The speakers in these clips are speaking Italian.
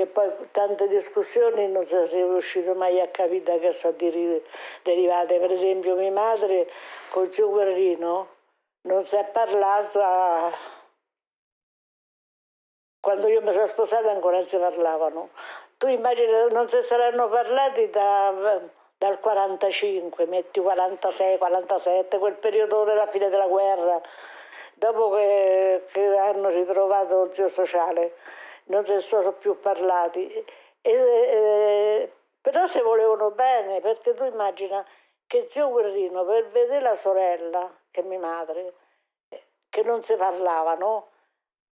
che poi tante discussioni non si è riuscito mai a capire da che sono derivate. Per esempio mia madre con zio Guerrino non si è parlato quando io mi sono sposata ancora non si parlavano. Tu immagini non si saranno parlati da, dal 45, metti 46, 47, quel periodo della fine della guerra, dopo che, che hanno ritrovato lo zio sociale, non si sono più parlati. E, e, però se volevano bene, perché tu immagina che zio Guerrino per vedere la sorella, che è mia madre, che non si parlavano,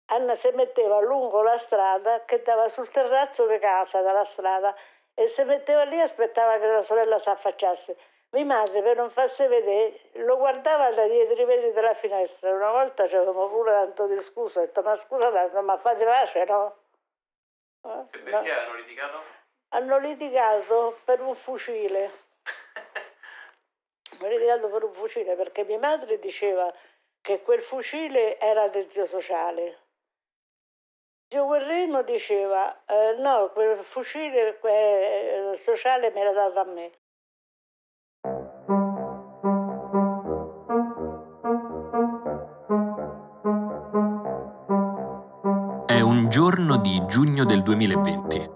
Anna si metteva lungo la strada che dava sul terrazzo di casa dalla strada e si metteva lì e aspettava che la sorella si affacciasse. Mia madre, per non farsi vedere, lo guardava da dietro i vetri della finestra. Una volta ci avevamo pure tanto discusso, ho detto, ma scusa tanto, ma fate pace, no? Eh, perché no. hanno litigato? Hanno litigato per un fucile. hanno litigato per un fucile perché mia madre diceva che quel fucile era del zio sociale Zio Guerrino diceva, eh, no, quel fucile eh, sociale me l'ha dato a me. Di giugno del 2020.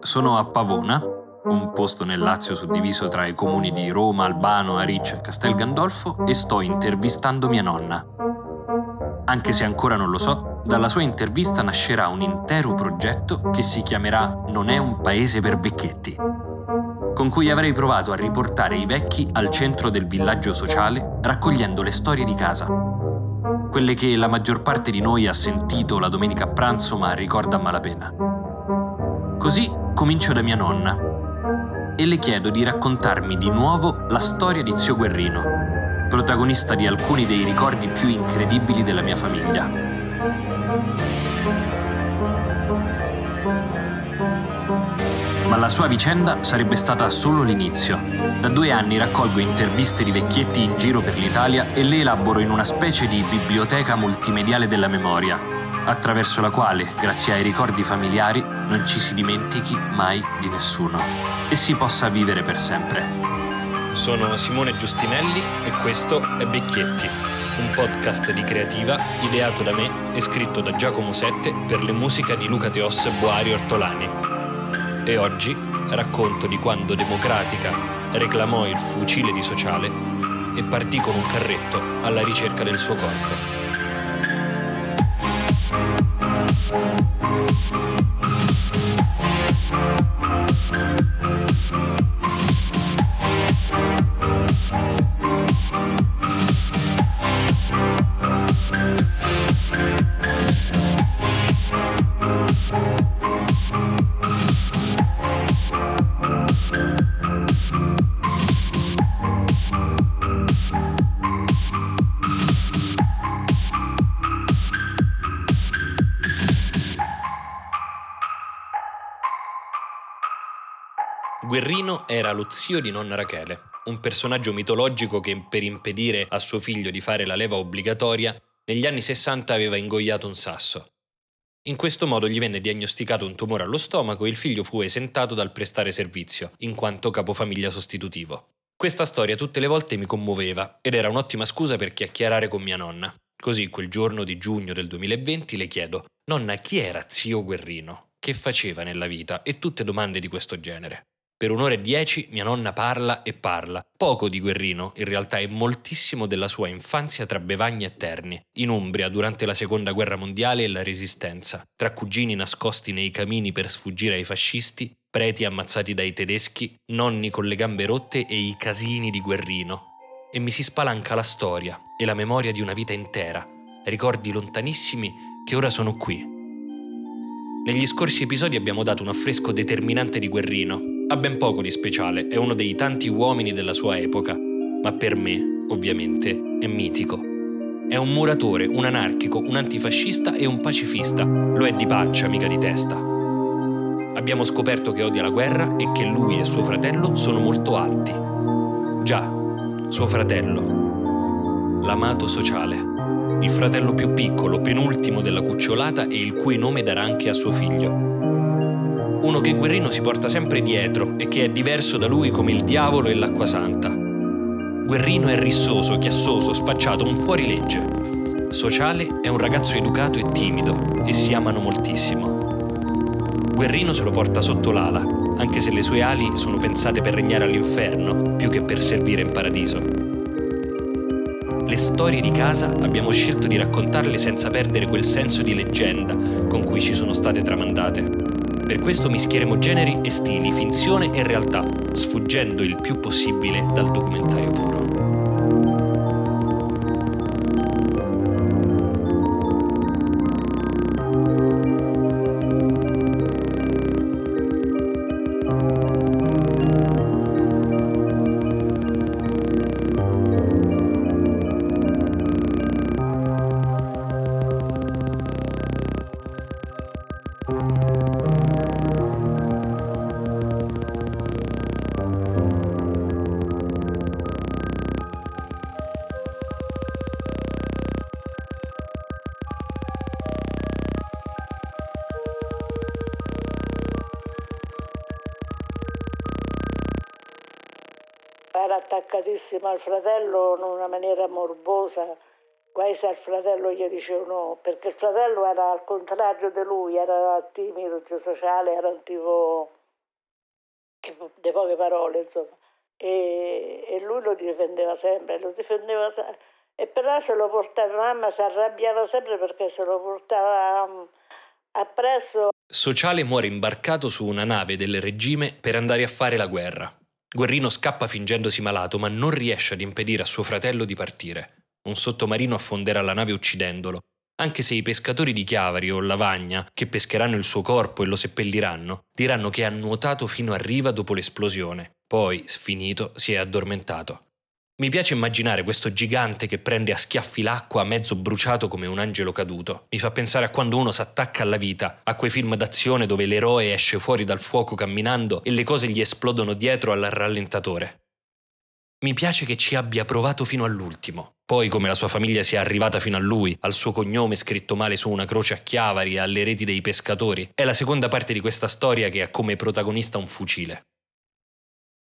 Sono a Pavona, un posto nel Lazio suddiviso tra i comuni di Roma, Albano, Ariccia e Castel Gandolfo, e sto intervistando mia nonna. Anche se ancora non lo so, dalla sua intervista nascerà un intero progetto che si chiamerà Non è un paese per vecchietti, con cui avrei provato a riportare i vecchi al centro del villaggio sociale raccogliendo le storie di casa. Quelle che la maggior parte di noi ha sentito la domenica a pranzo ma ricorda a malapena. Così comincio da mia nonna e le chiedo di raccontarmi di nuovo la storia di zio Guerrino, protagonista di alcuni dei ricordi più incredibili della mia famiglia. Ma la sua vicenda sarebbe stata solo l'inizio. Da due anni raccolgo interviste di vecchietti in giro per l'Italia e le elaboro in una specie di biblioteca multimediale della memoria, attraverso la quale, grazie ai ricordi familiari, non ci si dimentichi mai di nessuno e si possa vivere per sempre. Sono Simone Giustinelli e questo è Vecchietti un podcast di creativa ideato da me e scritto da Giacomo Sette per le musiche di Luca Teos Boari Ortolani. E oggi racconto di quando Democratica reclamò il fucile di sociale e partì con un carretto alla ricerca del suo corpo. Guerrino era lo zio di nonna Rachele, un personaggio mitologico che per impedire a suo figlio di fare la leva obbligatoria, negli anni 60 aveva ingoiato un sasso. In questo modo gli venne diagnosticato un tumore allo stomaco e il figlio fu esentato dal prestare servizio, in quanto capofamiglia sostitutivo. Questa storia tutte le volte mi commuoveva ed era un'ottima scusa per chiacchierare con mia nonna. Così quel giorno di giugno del 2020 le chiedo: Nonna, chi era zio Guerrino? Che faceva nella vita? E tutte domande di questo genere. Per un'ora e dieci mia nonna parla e parla. Poco di Guerrino, in realtà, è moltissimo della sua infanzia tra Bevagni e Terni, in Umbria durante la seconda guerra mondiale e la resistenza, tra cugini nascosti nei camini per sfuggire ai fascisti, preti ammazzati dai tedeschi, nonni con le gambe rotte e i casini di Guerrino. E mi si spalanca la storia e la memoria di una vita intera, ricordi lontanissimi che ora sono qui. Negli scorsi episodi abbiamo dato un affresco determinante di Guerrino, ha ben poco di speciale, è uno dei tanti uomini della sua epoca, ma per me, ovviamente, è mitico. È un muratore, un anarchico, un antifascista e un pacifista. Lo è di pancia, mica di testa. Abbiamo scoperto che odia la guerra e che lui e suo fratello sono molto alti. Già, suo fratello. L'amato sociale. Il fratello più piccolo, penultimo della cucciolata e il cui nome darà anche a suo figlio. Uno che Guerrino si porta sempre dietro e che è diverso da lui come il diavolo e l'acqua santa. Guerrino è rissoso, chiassoso, sfacciato, un fuorilegge. Sociale è un ragazzo educato e timido e si amano moltissimo. Guerrino se lo porta sotto l'ala, anche se le sue ali sono pensate per regnare all'inferno più che per servire in paradiso. Le storie di casa abbiamo scelto di raccontarle senza perdere quel senso di leggenda con cui ci sono state tramandate. Per questo mischieremo generi e stili, finzione e realtà, sfuggendo il più possibile dal documentario puro. Era attaccatissimo al fratello in una maniera morbosa, guai se al fratello gli dicevo no, perché il fratello era al contrario di lui, era timido, sociale, era un tipo di poche parole, insomma. E, e, lui lo difendeva sempre, lo difendeva sempre. E però se lo portava, mamma si arrabbiava sempre perché se lo portava um, appresso. Sociale muore imbarcato su una nave del regime per andare a fare la guerra. Guerrino scappa fingendosi malato, ma non riesce ad impedire a suo fratello di partire. Un sottomarino affonderà la nave uccidendolo. Anche se i pescatori di Chiavari o Lavagna, che pescheranno il suo corpo e lo seppelliranno, diranno che ha nuotato fino a riva dopo l'esplosione. Poi, sfinito, si è addormentato. Mi piace immaginare questo gigante che prende a schiaffi l'acqua mezzo bruciato come un angelo caduto. Mi fa pensare a quando uno s'attacca alla vita, a quei film d'azione dove l'eroe esce fuori dal fuoco camminando e le cose gli esplodono dietro al rallentatore. Mi piace che ci abbia provato fino all'ultimo. Poi come la sua famiglia sia arrivata fino a lui, al suo cognome scritto male su una croce a Chiavari, alle reti dei pescatori, è la seconda parte di questa storia che ha come protagonista un fucile.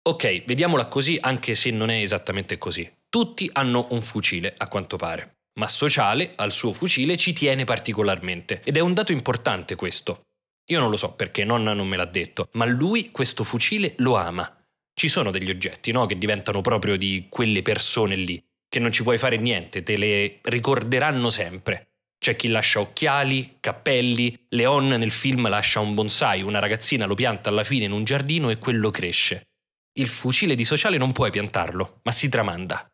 Ok, vediamola così anche se non è esattamente così. Tutti hanno un fucile, a quanto pare. Ma Sociale al suo fucile ci tiene particolarmente. Ed è un dato importante questo. Io non lo so perché nonna non me l'ha detto, ma lui questo fucile lo ama. Ci sono degli oggetti, no? Che diventano proprio di quelle persone lì, che non ci puoi fare niente, te le ricorderanno sempre. C'è chi lascia occhiali, cappelli, Leon nel film lascia un bonsai, una ragazzina lo pianta alla fine in un giardino e quello cresce. Il fucile di Sociale non puoi piantarlo, ma si tramanda.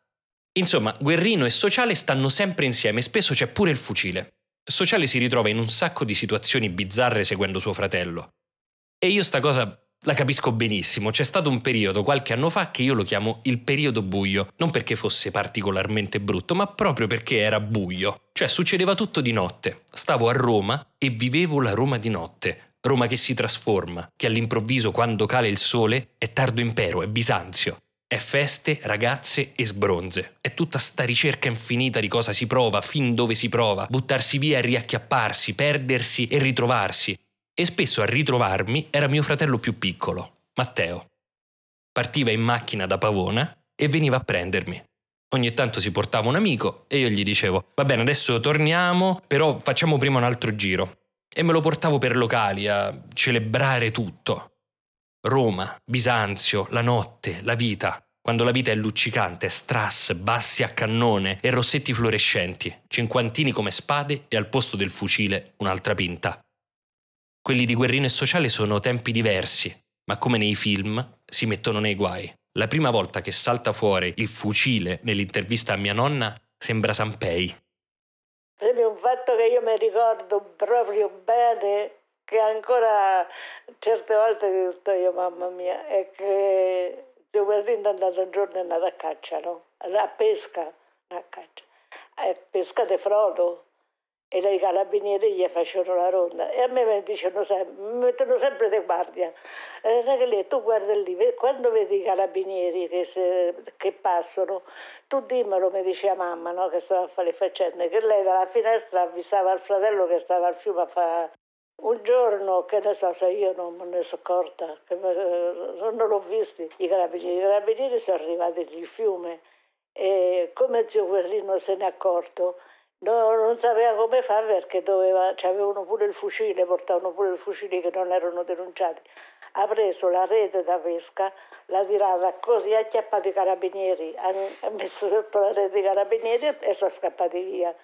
Insomma, Guerrino e Sociale stanno sempre insieme, spesso c'è pure il fucile. Sociale si ritrova in un sacco di situazioni bizzarre seguendo suo fratello. E io sta cosa la capisco benissimo, c'è stato un periodo qualche anno fa che io lo chiamo il periodo buio, non perché fosse particolarmente brutto, ma proprio perché era buio. Cioè succedeva tutto di notte. Stavo a Roma e vivevo la Roma di notte, Roma che si trasforma, che all'improvviso quando cala il sole è tardo impero, è Bisanzio. È feste, ragazze e sbronze. È tutta sta ricerca infinita di cosa si prova, fin dove si prova, buttarsi via e riacchiapparsi, perdersi e ritrovarsi. E spesso a ritrovarmi era mio fratello più piccolo, Matteo. Partiva in macchina da Pavona e veniva a prendermi. Ogni tanto si portava un amico e io gli dicevo, va bene, adesso torniamo, però facciamo prima un altro giro e me lo portavo per locali a celebrare tutto. Roma, Bisanzio, la notte, la vita. Quando la vita è luccicante, strass, bassi a cannone e rossetti fluorescenti, cinquantini come spade e al posto del fucile un'altra pinta. Quelli di Guerrino e Sociale sono tempi diversi, ma come nei film si mettono nei guai. La prima volta che salta fuori il fucile nell'intervista a mia nonna sembra Sanpei che io mi ricordo proprio bene che ancora certe volte ho detto io mamma mia è che Zio Guerrino è andato un giorno è andato a caccia no? a pesca a caccia a pesca di frodo e i carabinieri gli facevano la ronda e a me mi dicevano sempre, mi mettono sempre di guardia. Eh, tu guarda lì, quando vedi i carabinieri che, se, che passano, tu dimmelo, mi diceva mamma, no, che stava a fare le faccende, che lei dalla finestra avvisava il fratello che stava al fiume a fare Un giorno, che ne so, se io non me ne sono accorta, che non l'ho visti i carabinieri, i carabinieri sono arrivati nel fiume e come zio Guerrino se ne è accorto, no, non sapeva come fare perché doveva, avevano pure il fucile, portavano pure il fucile che non erano denunciati. Ha preso la rete da pesca, l'ha tirata così, ha acchiappato i carabinieri, ha messo sotto la rete i carabinieri e sono scappati via.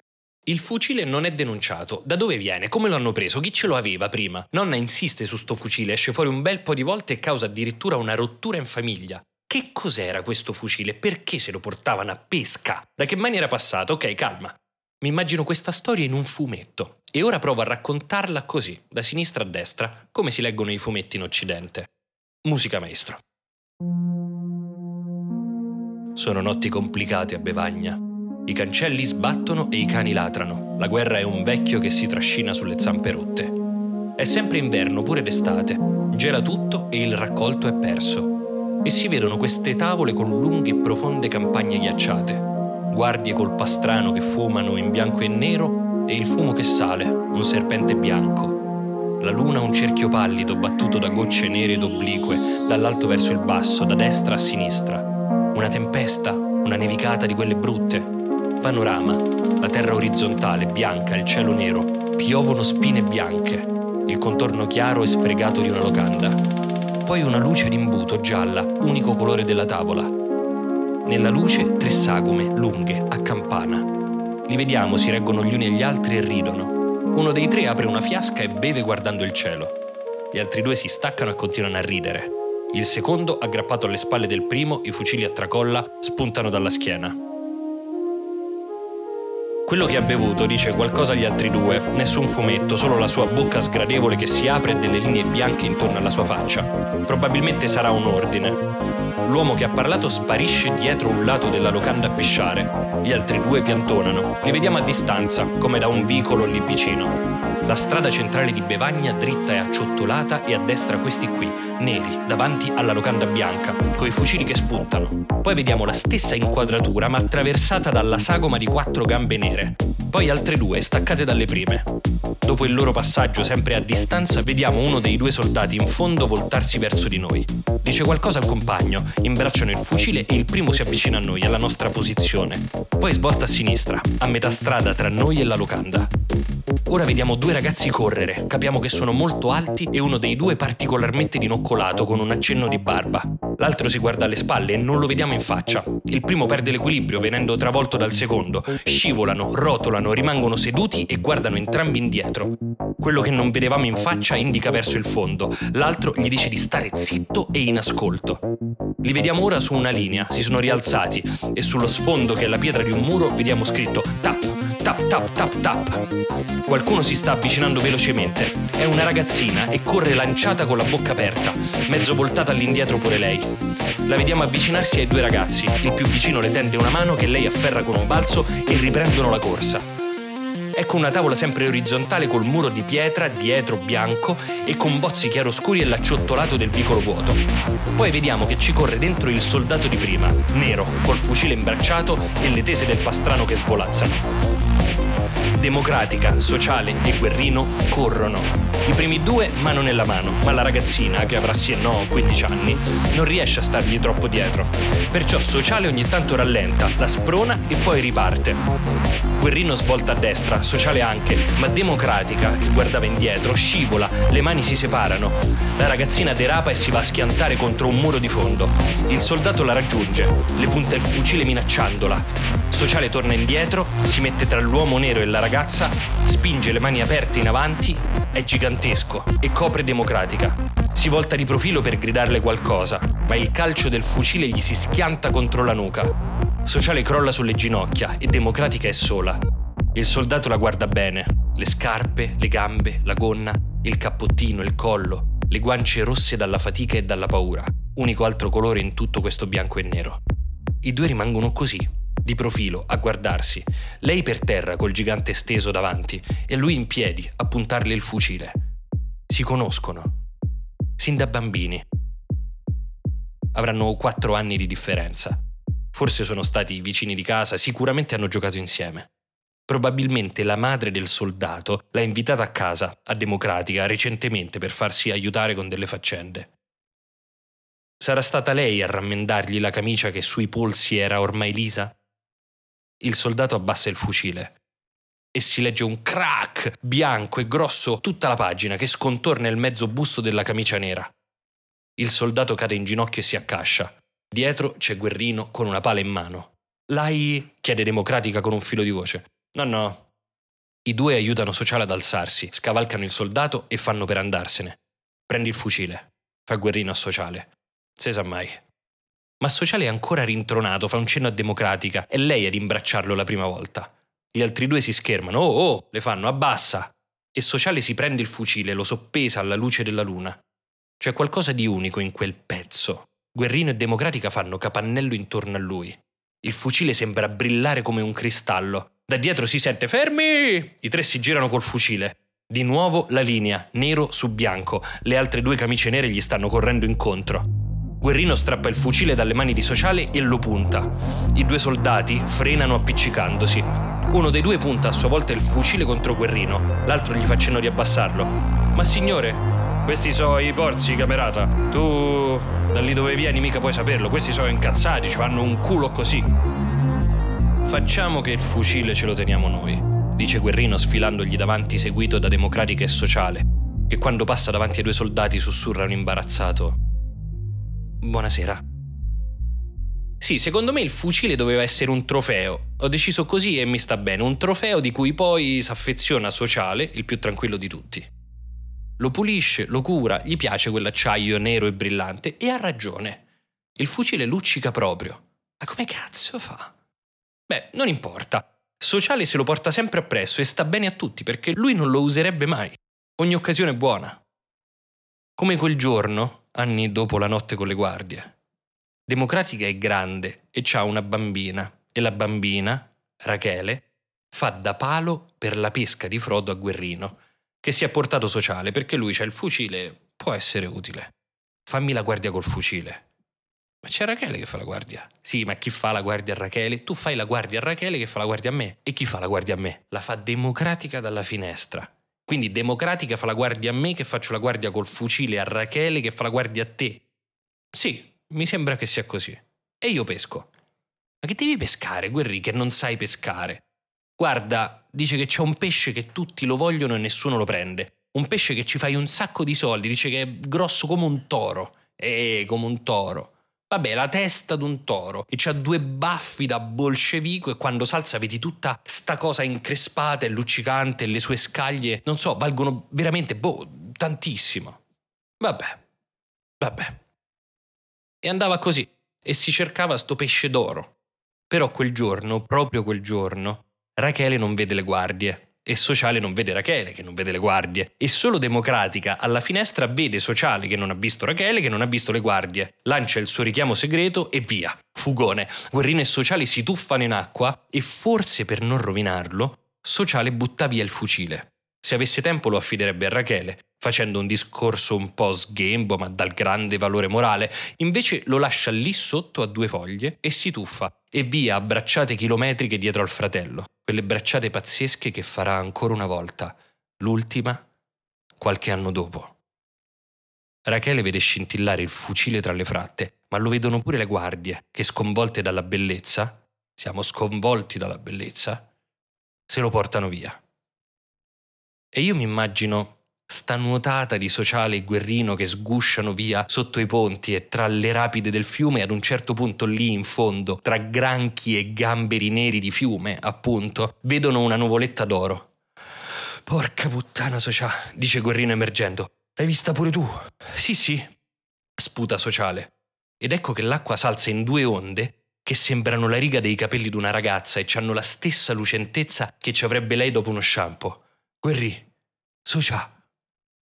Il fucile non è denunciato. Da dove viene? Come lo hanno preso? Chi ce lo aveva prima? Nonna insiste su sto fucile, esce fuori un bel po' di volte e causa addirittura una rottura in famiglia. Che cos'era questo fucile? Perché se lo portavano a pesca? Da che maniera passato? Ok, calma. Mi immagino questa storia in un fumetto e ora provo a raccontarla così, da sinistra a destra, come si leggono i fumetti in Occidente. Musica maestro. Sono notti complicate a Bevagna. I cancelli sbattono e i cani latrano. La guerra è un vecchio che si trascina sulle zampe rotte. È sempre inverno, pure d'estate. Gela tutto e il raccolto è perso e si vedono queste tavole con lunghe e profonde campagne ghiacciate, guardie col pastrano che fumano in bianco e nero e il fumo che sale, un serpente bianco. La luna un cerchio pallido battuto da gocce nere ed oblique, dall'alto verso il basso, da destra a sinistra. Una tempesta, una nevicata di quelle brutte. Panorama, la terra orizzontale, bianca, il cielo nero, piovono spine bianche, il contorno chiaro e sfregato di una locanda poi una luce d'imbuto gialla, unico colore della tavola. Nella luce tre sagome, lunghe, a campana. Li vediamo, si reggono gli uni agli altri e ridono. Uno dei tre apre una fiasca e beve guardando il cielo. Gli altri due si staccano e continuano a ridere. Il secondo, aggrappato alle spalle del primo, i fucili a tracolla, spuntano dalla schiena. Quello che ha bevuto dice qualcosa agli altri due, nessun fumetto, solo la sua bocca sgradevole che si apre e delle linee bianche intorno alla sua faccia. Probabilmente sarà un ordine. L'uomo che ha parlato sparisce dietro un lato della locanda a pisciare. Gli altri due piantonano. Li vediamo a distanza, come da un vicolo lì vicino. La strada centrale di Bevagna dritta e acciottolata e a destra questi qui, neri, davanti alla locanda bianca, coi fucili che spuntano. Poi vediamo la stessa inquadratura ma attraversata dalla sagoma di quattro gambe nere. Poi altre due staccate dalle prime. Dopo il loro passaggio sempre a distanza vediamo uno dei due soldati in fondo voltarsi verso di noi. Dice qualcosa al compagno, imbracciano il fucile e il primo si avvicina a noi, alla nostra posizione. Poi svolta a sinistra, a metà strada tra noi e la locanda. Ora vediamo due ragazzi correre, capiamo che sono molto alti e uno dei due particolarmente dinoccolato con un accenno di barba. L'altro si guarda alle spalle e non lo vediamo in faccia. Il primo perde l'equilibrio venendo travolto dal secondo. Scivolano, rotolano, rimangono seduti e guardano entrambi indietro. Quello che non vedevamo in faccia indica verso il fondo, l'altro gli dice di stare zitto e in ascolto. Li vediamo ora su una linea, si sono rialzati e sullo sfondo che è la pietra di un muro vediamo scritto TAP Tap tap tap tap. Qualcuno si sta avvicinando velocemente. È una ragazzina e corre lanciata con la bocca aperta, mezzo voltata all'indietro pure lei. La vediamo avvicinarsi ai due ragazzi. Il più vicino le tende una mano che lei afferra con un balzo e riprendono la corsa. Ecco una tavola sempre orizzontale col muro di pietra, dietro bianco e con bozzi chiaroscuri e l'acciottolato del vicolo vuoto. Poi vediamo che ci corre dentro il soldato di prima, nero, col fucile imbracciato e le tese del pastrano che svolazzano. Democratica, Sociale e Guerrino corrono. I primi due mano nella mano, ma la ragazzina, che avrà sì e no 15 anni, non riesce a stargli troppo dietro. Perciò Sociale ogni tanto rallenta, la sprona e poi riparte. Guerrino svolta a destra, Sociale anche, ma Democratica, che guardava indietro, scivola, le mani si separano. La ragazzina derapa e si va a schiantare contro un muro di fondo. Il soldato la raggiunge, le punta il fucile minacciandola. Sociale torna indietro, si mette tra l'uomo nero e la ragazza, spinge le mani aperte in avanti, è gigantesco e copre Democratica. Si volta di profilo per gridarle qualcosa, ma il calcio del fucile gli si schianta contro la nuca. Sociale crolla sulle ginocchia e Democratica è sola. Il soldato la guarda bene, le scarpe, le gambe, la gonna, il cappottino, il collo, le guance rosse dalla fatica e dalla paura, unico altro colore in tutto questo bianco e nero. I due rimangono così, di profilo, a guardarsi, lei per terra col gigante steso davanti e lui in piedi a puntarle il fucile. Si conoscono. Sin da bambini. Avranno quattro anni di differenza. Forse sono stati vicini di casa, sicuramente hanno giocato insieme. Probabilmente la madre del soldato l'ha invitata a casa, a Democratica, recentemente per farsi aiutare con delle faccende. Sarà stata lei a rammendargli la camicia che sui polsi era ormai lisa? Il soldato abbassa il fucile e si legge un crack bianco e grosso tutta la pagina che scontorna il mezzo busto della camicia nera. Il soldato cade in ginocchio e si accascia. Dietro c'è Guerrino con una pala in mano. L'hai? chiede Democratica con un filo di voce. No, no. I due aiutano Sociale ad alzarsi, scavalcano il soldato e fanno per andarsene. Prendi il fucile, fa Guerrino a Sociale. Se sa mai. Ma Sociale è ancora rintronato, fa un cenno a Democratica, è lei ad imbracciarlo la prima volta. Gli altri due si schermano, oh, oh, le fanno, abbassa. E Sociale si prende il fucile, lo soppesa alla luce della luna. C'è qualcosa di unico in quel pezzo. Guerrino e Democratica fanno capannello intorno a lui. Il fucile sembra brillare come un cristallo. Da dietro si sente fermi! I tre si girano col fucile. Di nuovo la linea, nero su bianco. Le altre due camicie nere gli stanno correndo incontro. Guerrino strappa il fucile dalle mani di Sociale e lo punta. I due soldati frenano appiccicandosi. Uno dei due punta a sua volta il fucile contro Guerrino, l'altro gli fa cenno di abbassarlo. Ma signore, questi sono i porzi, camerata. Tu da lì dove vieni mica puoi saperlo, questi sono incazzati, ci fanno un culo così. Facciamo che il fucile ce lo teniamo noi, dice Guerrino sfilandogli davanti seguito da Democratica e Sociale, che quando passa davanti ai due soldati sussurra un imbarazzato. Buonasera. Sì, secondo me il fucile doveva essere un trofeo. Ho deciso così e mi sta bene, un trofeo di cui poi si affeziona Sociale, il più tranquillo di tutti. Lo pulisce, lo cura, gli piace quell'acciaio nero e brillante e ha ragione. Il fucile luccica proprio. Ma come cazzo fa? Beh, non importa. Sociale se lo porta sempre appresso e sta bene a tutti perché lui non lo userebbe mai. Ogni occasione è buona. Come quel giorno, anni dopo la notte con le guardie. Democratica è grande e ha una bambina e la bambina, Rachele, fa da palo per la pesca di Frodo a Guerrino, che si è portato sociale perché lui c'ha il fucile, può essere utile. Fammi la guardia col fucile. Ma c'è Rachele che fa la guardia. Sì, ma chi fa la guardia a Rachele? Tu fai la guardia a Rachele che fa la guardia a me. E chi fa la guardia a me? La fa democratica dalla finestra. Quindi democratica fa la guardia a me che faccio la guardia col fucile a Rachele che fa la guardia a te. Sì, mi sembra che sia così. E io pesco. Ma che devi pescare, Guerri, che non sai pescare? Guarda, dice che c'è un pesce che tutti lo vogliono e nessuno lo prende. Un pesce che ci fai un sacco di soldi, dice che è grosso come un toro. Eh, come un toro. Vabbè, la testa d'un toro e c'ha due baffi da bolscevico e quando salza vedi tutta sta cosa increspata e luccicante e le sue scaglie, non so, valgono veramente, boh, tantissimo. Vabbè, vabbè. E andava così e si cercava sto pesce d'oro. Però quel giorno, proprio quel giorno, Rachele non vede le guardie e Sociale non vede Rachele, che non vede le guardie, e solo Democratica alla finestra vede Sociale che non ha visto Rachele, che non ha visto le guardie, lancia il suo richiamo segreto e via. Fugone. Guerrino e Sociale si tuffano in acqua e forse per non rovinarlo, Sociale butta via il fucile. Se avesse tempo lo affiderebbe a Rachele, facendo un discorso un po' sghembo ma dal grande valore morale, invece lo lascia lì sotto a due foglie e si tuffa e via a bracciate chilometriche dietro al fratello, quelle bracciate pazzesche che farà ancora una volta, l'ultima, qualche anno dopo. Rachele vede scintillare il fucile tra le fratte, ma lo vedono pure le guardie, che sconvolte dalla bellezza, siamo sconvolti dalla bellezza, se lo portano via. E io mi immagino sta nuotata di sociale e guerrino che sgusciano via sotto i ponti e tra le rapide del fiume ad un certo punto lì in fondo, tra granchi e gamberi neri di fiume, appunto, vedono una nuvoletta d'oro. Porca puttana, Socià, dice Guerrino emergendo. L'hai vista pure tu? Sì, sì, sputa Sociale. Ed ecco che l'acqua salza in due onde che sembrano la riga dei capelli di una ragazza e hanno la stessa lucentezza che ci avrebbe lei dopo uno shampoo. Guerri, Socià,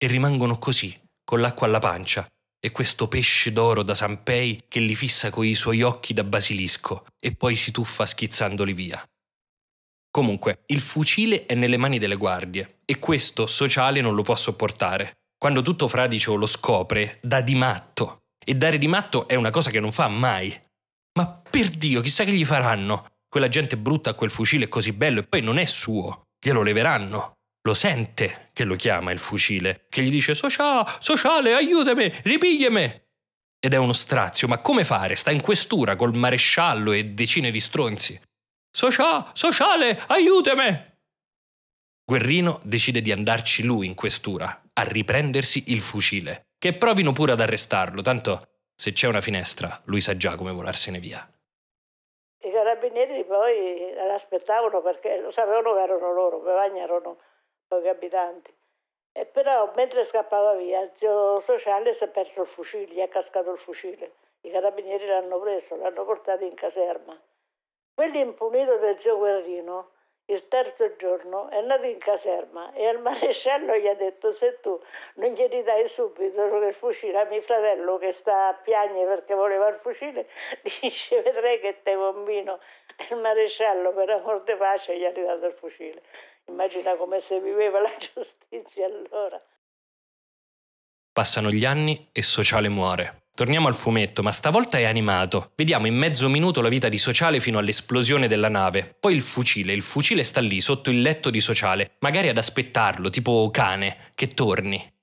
e rimangono così, con l'acqua alla pancia, e questo pesce d'oro da Sanpei che li fissa coi suoi occhi da basilisco e poi si tuffa schizzandoli via. Comunque, il fucile è nelle mani delle guardie e questo sociale non lo può sopportare. Quando tutto fradicio lo scopre, dà di matto. E dare di matto è una cosa che non fa mai. Ma per Dio, chissà che gli faranno. Quella gente brutta a quel fucile è così bello e poi non è suo, glielo leveranno. Lo sente che lo chiama il fucile, che gli dice Sociale, sociale, aiutami, ripigliami. Ed è uno strazio, ma come fare? Sta in questura col maresciallo e decine di stronzi. Sociale, sociale, aiutami! Guerrino decide di andarci lui in questura, a riprendersi il fucile, che provino pure ad arrestarlo, tanto se c'è una finestra lui sa già come volarsene via. I carabinieri poi l'aspettavano perché lo sapevano che erano loro, Bevagna erano pochi abitanti. E però mentre scappava via, il zio sociale si è perso il fucile, gli è cascato il fucile. I carabinieri l'hanno preso, l'hanno portato in caserma. Quello impunito del zio Guerrino il terzo giorno è andato in caserma e al maresciallo gli ha detto se tu non gli ridai subito il fucile a mio fratello che sta a piagne perché voleva il fucile, dice vedrai che te combino. E il maresciallo per amor di pace gli ha ridato il fucile. Immagina come se viveva la giustizia allora. Passano gli anni e Sociale muore. Torniamo al fumetto, ma stavolta è animato. Vediamo in mezzo minuto la vita di Sociale fino all'esplosione della nave. Poi il fucile, il fucile sta lì sotto il letto di Sociale, magari ad aspettarlo, tipo cane, che torni.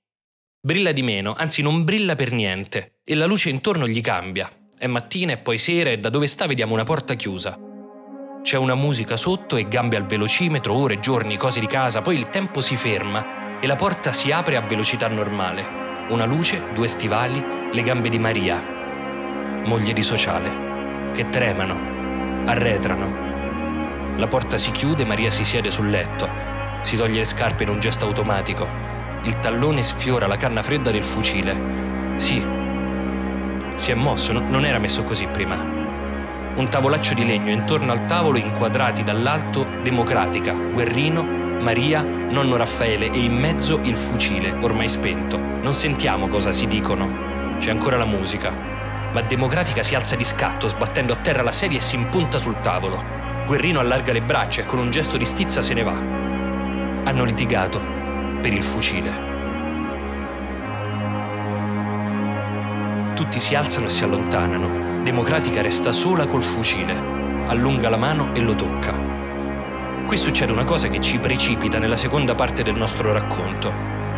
Brilla di meno, anzi non brilla per niente, e la luce intorno gli cambia. È mattina e poi sera e da dove sta vediamo una porta chiusa. C'è una musica sotto e gambe al velocimetro, ore, giorni, cose di casa, poi il tempo si ferma e la porta si apre a velocità normale una luce, due stivali, le gambe di Maria, moglie di Sociale, che tremano, arretrano. La porta si chiude, Maria si siede sul letto, si toglie le scarpe in un gesto automatico. Il tallone sfiora la canna fredda del fucile. Sì, si è mosso, no, non era messo così prima. Un tavolaccio di legno intorno al tavolo inquadrati dall'alto Democratica, Guerrino, Maria, nonno Raffaele e in mezzo il fucile, ormai spento. Non sentiamo cosa si dicono. C'è ancora la musica. Ma Democratica si alza di scatto, sbattendo a terra la sedia e si impunta sul tavolo. Guerrino allarga le braccia e con un gesto di stizza se ne va. Hanno litigato per il fucile. Tutti si alzano e si allontanano. Democratica resta sola col fucile. Allunga la mano e lo tocca. Qui succede una cosa che ci precipita nella seconda parte del nostro racconto.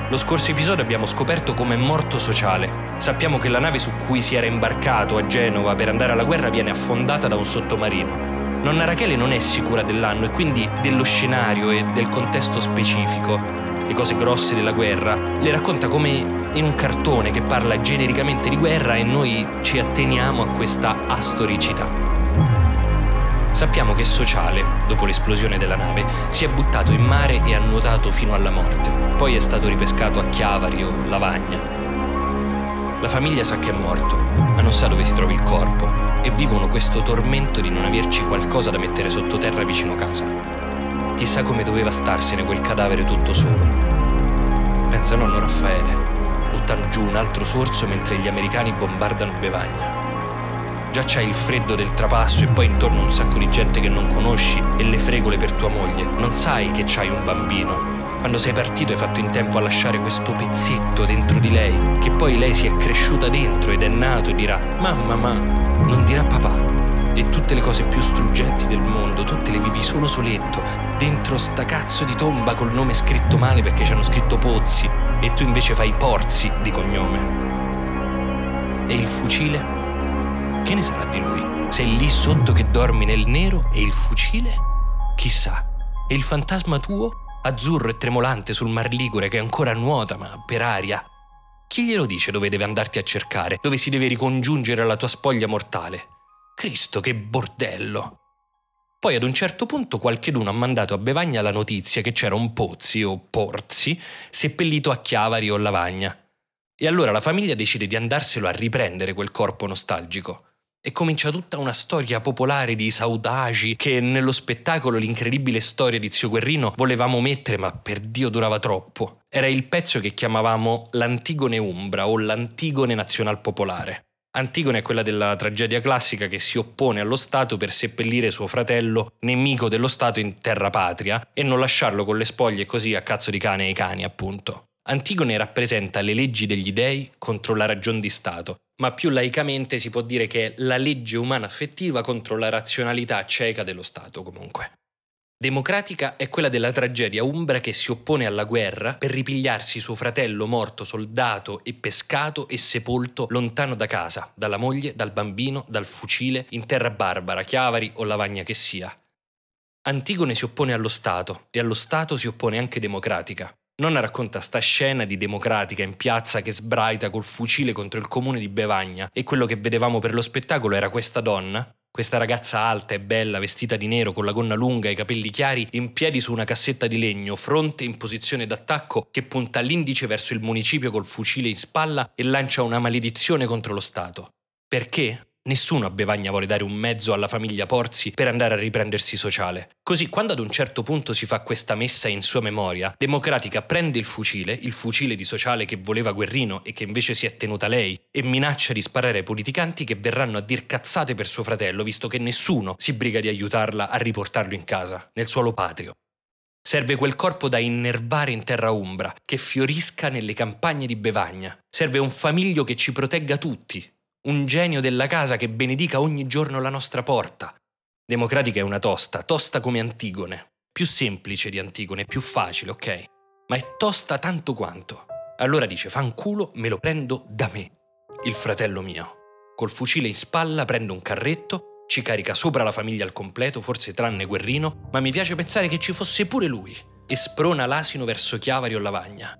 Lo scorso episodio abbiamo scoperto come è morto sociale. Sappiamo che la nave su cui si era imbarcato a Genova per andare alla guerra viene affondata da un sottomarino. Nonna Rachele non è sicura dell'anno e quindi dello scenario e del contesto specifico. Le cose grosse della guerra le racconta come in un cartone che parla genericamente di guerra e noi ci atteniamo a questa astoricità. Sappiamo che Sociale, dopo l'esplosione della nave, si è buttato in mare e ha nuotato fino alla morte. Poi è stato ripescato a Chiavari o Lavagna. La famiglia sa che è morto, ma non sa dove si trovi il corpo e vivono questo tormento di non averci qualcosa da mettere sottoterra vicino casa. Chissà come doveva starsene quel cadavere tutto solo. Pensa nonno Raffaele, buttano giù un altro sorso mentre gli americani bombardano Bevagna già c'hai il freddo del trapasso e poi intorno un sacco di gente che non conosci e le fregole per tua moglie. Non sai che c'hai un bambino. Quando sei partito hai fatto in tempo a lasciare questo pezzetto dentro di lei, che poi lei si è cresciuta dentro ed è nato e dirà mamma ma, non dirà papà. E tutte le cose più struggenti del mondo, tutte le vivi solo soletto, dentro sta cazzo di tomba col nome scritto male perché ci hanno scritto Pozzi e tu invece fai Porzi di cognome. E il fucile? Che ne sarà di lui? Sei lì sotto che dormi nel nero e il fucile? Chissà. E il fantasma tuo? Azzurro e tremolante sul Mar Ligure che ancora nuota ma per aria. Chi glielo dice dove deve andarti a cercare, dove si deve ricongiungere alla tua spoglia mortale? Cristo, che bordello! Poi ad un certo punto qualcheduno ha mandato a Bevagna la notizia che c'era un Pozzi o Porzi seppellito a Chiavari o Lavagna. E allora la famiglia decide di andarselo a riprendere quel corpo nostalgico e comincia tutta una storia popolare di saudagi che nello spettacolo L'incredibile storia di Zio Guerrino volevamo mettere, ma per Dio durava troppo. Era il pezzo che chiamavamo l'Antigone Umbra o l'Antigone Nazional Popolare. Antigone è quella della tragedia classica che si oppone allo Stato per seppellire suo fratello, nemico dello Stato in terra patria, e non lasciarlo con le spoglie così a cazzo di cane ai cani, appunto. Antigone rappresenta le leggi degli dei contro la ragion di Stato ma più laicamente si può dire che è la legge umana affettiva contro la razionalità cieca dello Stato comunque. Democratica è quella della tragedia umbra che si oppone alla guerra per ripigliarsi suo fratello morto soldato e pescato e sepolto lontano da casa, dalla moglie, dal bambino, dal fucile, in terra barbara, chiavari o lavagna che sia. Antigone si oppone allo Stato e allo Stato si oppone anche Democratica. Nonna racconta sta scena di Democratica in piazza che sbraita col fucile contro il comune di Bevagna e quello che vedevamo per lo spettacolo era questa donna, questa ragazza alta e bella, vestita di nero, con la gonna lunga e i capelli chiari, in piedi su una cassetta di legno, fronte in posizione d'attacco, che punta l'indice verso il municipio col fucile in spalla e lancia una maledizione contro lo Stato. Perché? Nessuno a Bevagna vuole dare un mezzo alla famiglia Porzi per andare a riprendersi sociale. Così, quando ad un certo punto si fa questa messa in sua memoria, Democratica prende il fucile, il fucile di sociale che voleva Guerrino e che invece si è tenuta lei, e minaccia di sparare ai politicanti che verranno a dir cazzate per suo fratello, visto che nessuno si briga di aiutarla a riportarlo in casa, nel suolo patrio. Serve quel corpo da innervare in terra umbra, che fiorisca nelle campagne di Bevagna. Serve un famiglio che ci protegga tutti, un genio della casa che benedica ogni giorno la nostra porta. Democratica è una tosta, tosta come Antigone. Più semplice di Antigone, più facile, ok? Ma è tosta tanto quanto. Allora dice, fanculo, me lo prendo da me, il fratello mio. Col fucile in spalla prendo un carretto, ci carica sopra la famiglia al completo, forse tranne Guerrino, ma mi piace pensare che ci fosse pure lui, e sprona l'asino verso Chiavari o Lavagna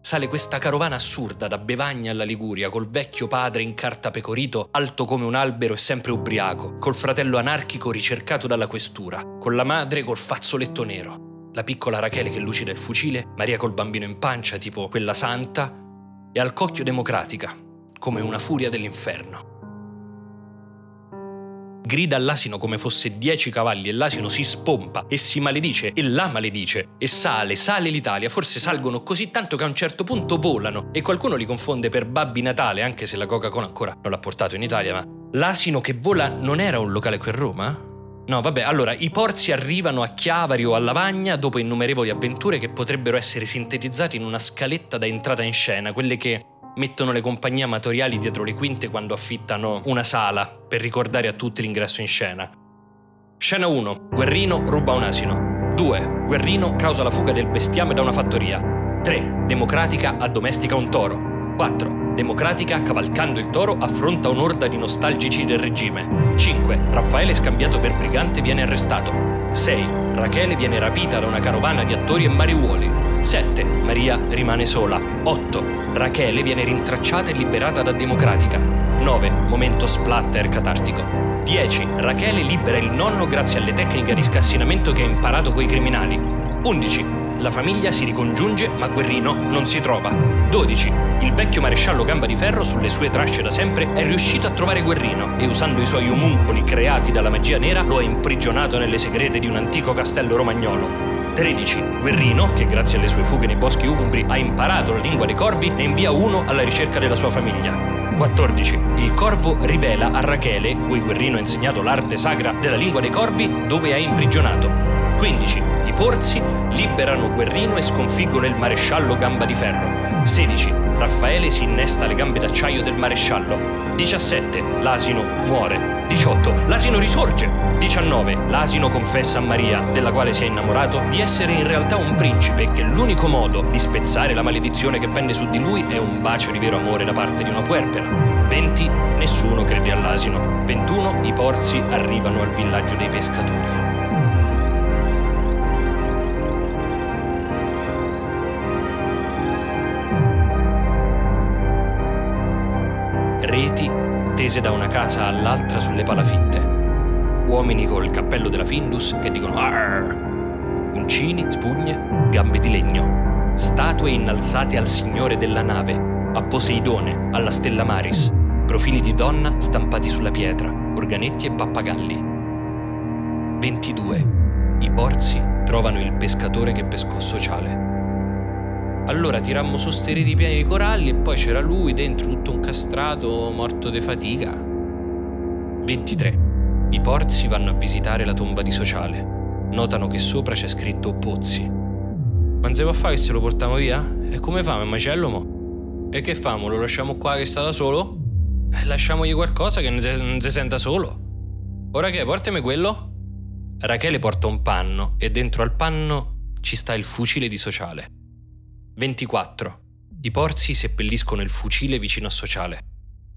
sale questa carovana assurda da Bevagna alla Liguria, col vecchio padre in carta pecorito, alto come un albero e sempre ubriaco, col fratello anarchico ricercato dalla questura, con la madre col fazzoletto nero, la piccola Rachele che lucida il fucile, Maria col bambino in pancia, tipo quella santa, e al cocchio democratica, come una furia dell'inferno grida all'asino come fosse dieci cavalli e l'asino si spompa e si maledice e la maledice e sale, sale l'Italia, forse salgono così tanto che a un certo punto volano e qualcuno li confonde per Babbi Natale, anche se la Coca-Cola ancora non l'ha portato in Italia, ma l'asino che vola non era un locale qui a Roma? No, vabbè, allora i porzi arrivano a Chiavari o a Lavagna dopo innumerevoli avventure che potrebbero essere sintetizzate in una scaletta da entrata in scena, quelle che mettono le compagnie amatoriali dietro le quinte quando affittano una sala per ricordare a tutti l'ingresso in scena. Scena 1. Guerrino ruba un asino. 2. Guerrino causa la fuga del bestiame da una fattoria. 3. Democratica addomestica un toro. 4. Democratica, cavalcando il toro, affronta un'orda di nostalgici del regime. 5. Raffaele scambiato per brigante viene arrestato. 6. Rachele viene rapita da una carovana di attori e mariuoli. 7. Maria rimane sola. 8. Rachele viene rintracciata e liberata da Democratica. 9. Momento splatter catartico. 10. Rachele libera il nonno grazie alle tecniche di scassinamento che ha imparato coi criminali. 11. La famiglia si ricongiunge ma Guerrino non si trova. 12. Il vecchio maresciallo Gamba di Ferro, sulle sue tracce da sempre, è riuscito a trovare Guerrino e usando i suoi omuncoli creati dalla magia nera lo ha imprigionato nelle segrete di un antico castello romagnolo. 13. Guerrino, che grazie alle sue fughe nei boschi umbri ha imparato la lingua dei corvi, ne invia uno alla ricerca della sua famiglia. 14. Il corvo rivela a Rachele, cui Guerrino ha insegnato l'arte sacra della lingua dei corvi, dove ha imprigionato. 15. I porzi liberano Guerrino e sconfiggono il maresciallo Gamba di Ferro. 16. Raffaele si innesta alle gambe d'acciaio del maresciallo. 17. L'asino muore. 18. L'asino risorge. 19. L'asino confessa a Maria, della quale si è innamorato, di essere in realtà un principe e che l'unico modo di spezzare la maledizione che pende su di lui è un bacio di vero amore da parte di una puerpera. 20. Nessuno crede all'asino. 21. I porzi arrivano al villaggio dei pescatori. Tese da una casa all'altra sulle palafitte. Uomini col cappello della Findus che dicono Arr! Uncini, spugne, gambe di legno. Statue innalzate al signore della nave, a Poseidone, alla stella Maris. Profili di donna stampati sulla pietra, organetti e pappagalli. 22. I porzi trovano il pescatore che pescò sociale. Allora tirammo su sti riti pieni di coralli e poi c'era lui dentro tutto un castrato morto di fatica. 23. I porzi vanno a visitare la tomba di Sociale. Notano che sopra c'è scritto Pozzi. Ma se va a fare che se lo portiamo via? E come famo, il macello mo? E che famo? Lo lasciamo qua che sta da solo? Eh, lasciamogli qualcosa che non si, non si senta solo. Ora che, portami quello? Rachele porta un panno e dentro al panno ci sta il fucile di sociale. 24. I porzi seppelliscono il fucile vicino a sociale.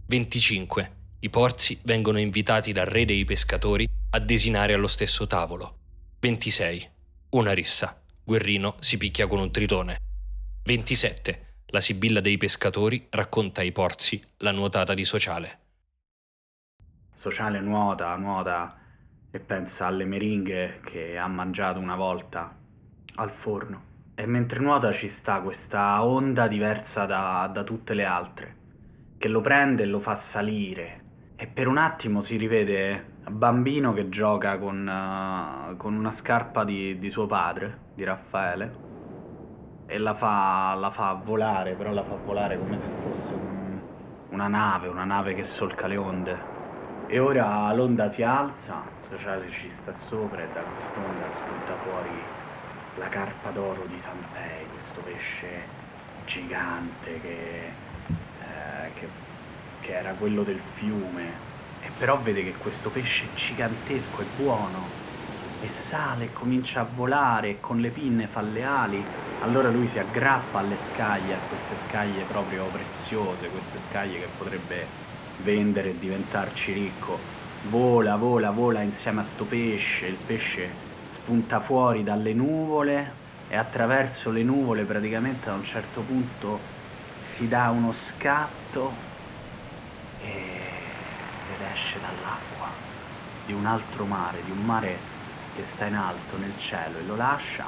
25. I porzi vengono invitati dal re dei pescatori a desinare allo stesso tavolo. 26. Una rissa. Guerrino si picchia con un tritone. 27. La sibilla dei pescatori racconta ai porzi la nuotata di Sociale. Sociale nuota, nuota e pensa alle meringhe che ha mangiato una volta al forno. E mentre nuota ci sta questa onda diversa da, da tutte le altre, che lo prende e lo fa salire. E per un attimo si rivede bambino che gioca con, uh, con una scarpa di, di suo padre, di Raffaele, e la fa, la fa volare, però la fa volare come se fosse un, una nave, una nave che solca le onde. E ora l'onda si alza, Sociale ci sta sopra e da quest'onda spunta fuori la carpa d'oro di Sanpei, questo pesce gigante che, eh, che, che era quello del fiume. E però vede che questo pesce gigantesco è buono e sale e comincia a volare e con le pinne fa le ali, allora lui si aggrappa alle scaglie, a queste scaglie proprio preziose, queste scaglie che potrebbe vendere e diventarci ricco. Vola, vola, vola insieme a sto pesce, il pesce spunta fuori dalle nuvole e attraverso le nuvole praticamente a un certo punto si dà uno scatto e... ed esce dall'acqua di un altro mare, di un mare che sta in alto nel cielo e lo lascia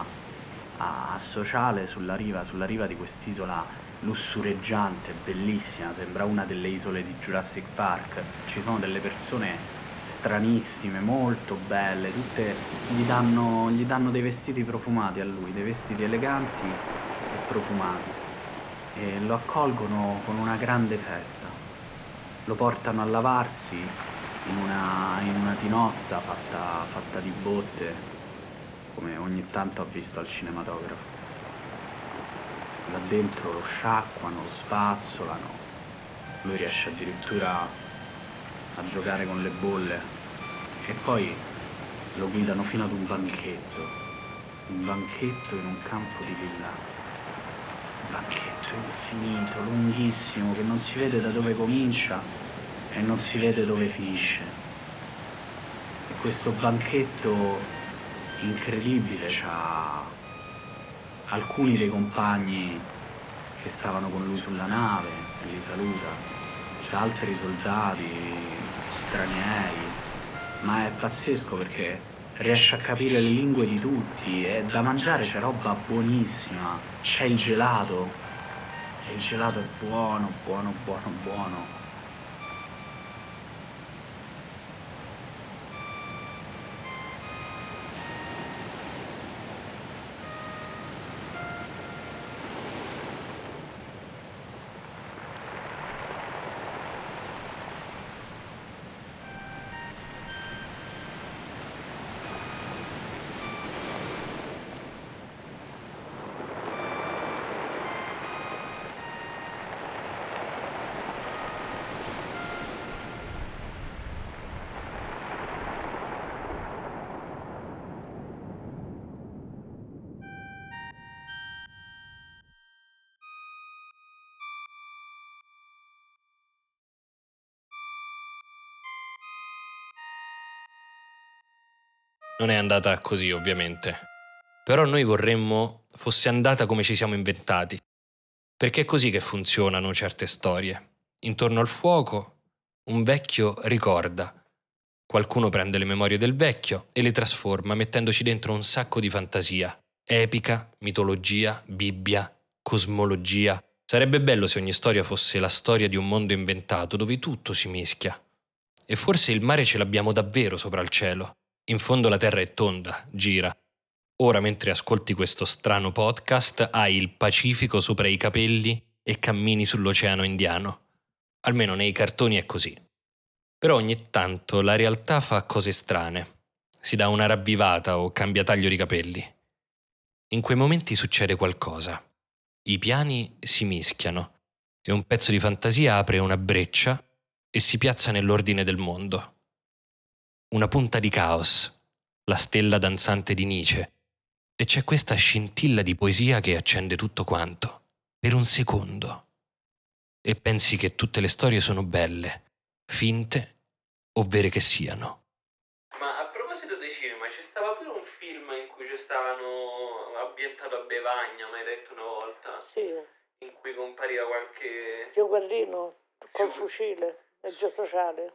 a, sociale sulla riva, sulla riva di quest'isola lussureggiante, bellissima, sembra una delle isole di Jurassic Park. Ci sono delle persone stranissime, molto belle, tutte gli danno, gli danno dei vestiti profumati a lui, dei vestiti eleganti e profumati. E lo accolgono con una grande festa. Lo portano a lavarsi in una, in una tinozza fatta, fatta di botte, come ogni tanto ho visto al cinematografo. Là dentro lo sciacquano, lo spazzolano, lui riesce addirittura a giocare con le bolle e poi lo guidano fino ad un banchetto, un banchetto in un campo di villa. Un banchetto infinito, lunghissimo, che non si vede da dove comincia e non si vede dove finisce. E questo banchetto incredibile c'ha alcuni dei compagni che stavano con lui sulla nave li saluta, c'ha altri soldati stranieri, ma è pazzesco perché riesce a capire le lingue di tutti e da mangiare c'è roba buonissima, c'è il gelato. E il gelato è buono, buono, buono, buono. Non è andata così, ovviamente. Però noi vorremmo fosse andata come ci siamo inventati. Perché è così che funzionano certe storie. Intorno al fuoco, un vecchio ricorda. Qualcuno prende le memorie del vecchio e le trasforma mettendoci dentro un sacco di fantasia. Epica, mitologia, Bibbia, cosmologia. Sarebbe bello se ogni storia fosse la storia di un mondo inventato dove tutto si mischia. E forse il mare ce l'abbiamo davvero sopra il cielo. In fondo la Terra è tonda, gira. Ora mentre ascolti questo strano podcast hai il Pacifico sopra i capelli e cammini sull'Oceano Indiano. Almeno nei cartoni è così. Però ogni tanto la realtà fa cose strane. Si dà una ravvivata o cambia taglio di capelli. In quei momenti succede qualcosa. I piani si mischiano e un pezzo di fantasia apre una breccia e si piazza nell'ordine del mondo. Una punta di caos, la stella danzante di Nietzsche, e c'è questa scintilla di poesia che accende tutto quanto, per un secondo. E pensi che tutte le storie sono belle, finte o vere che siano. Ma a proposito dei cinema, c'è stava pure un film in cui ci stavano ambientato a Bevagna, mai detto una volta, Sì, in cui compariva qualche... zio Guerrino col Sì. fucile, legge sociale.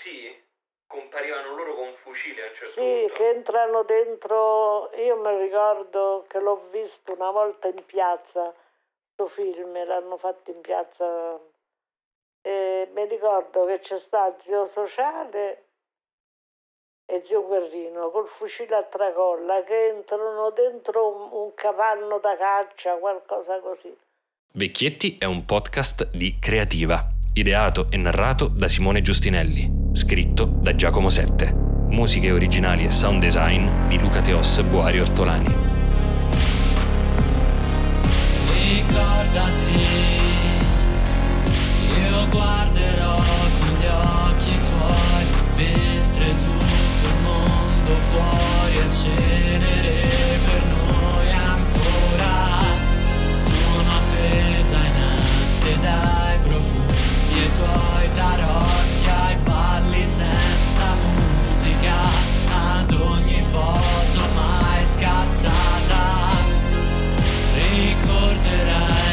Sì, comparivano loro con un fucile a un certo Sì, punto. che entrano dentro, io mi ricordo che l'ho visto una volta in piazza, questo film, l'hanno fatto in piazza, e mi ricordo che c'è sta zio sociale e zio Guerrino col fucile a tracolla che entrano dentro un, un capanno da caccia, qualcosa così. Vecchietti è un podcast di Creativa, ideato e narrato da Simone Giustinelli, scritto da Giacomo Sette. Musiche originali e sound design di Luca Teos Boari Ortolani. Ricordati, io guarderò con gli occhi tuoi mentre tutto il mondo fuori è cenere per noi ancora. Sono appesa in nastri dai profumi e tuoi tarò senza musica, ad ogni foto mai scattata, ricorderai.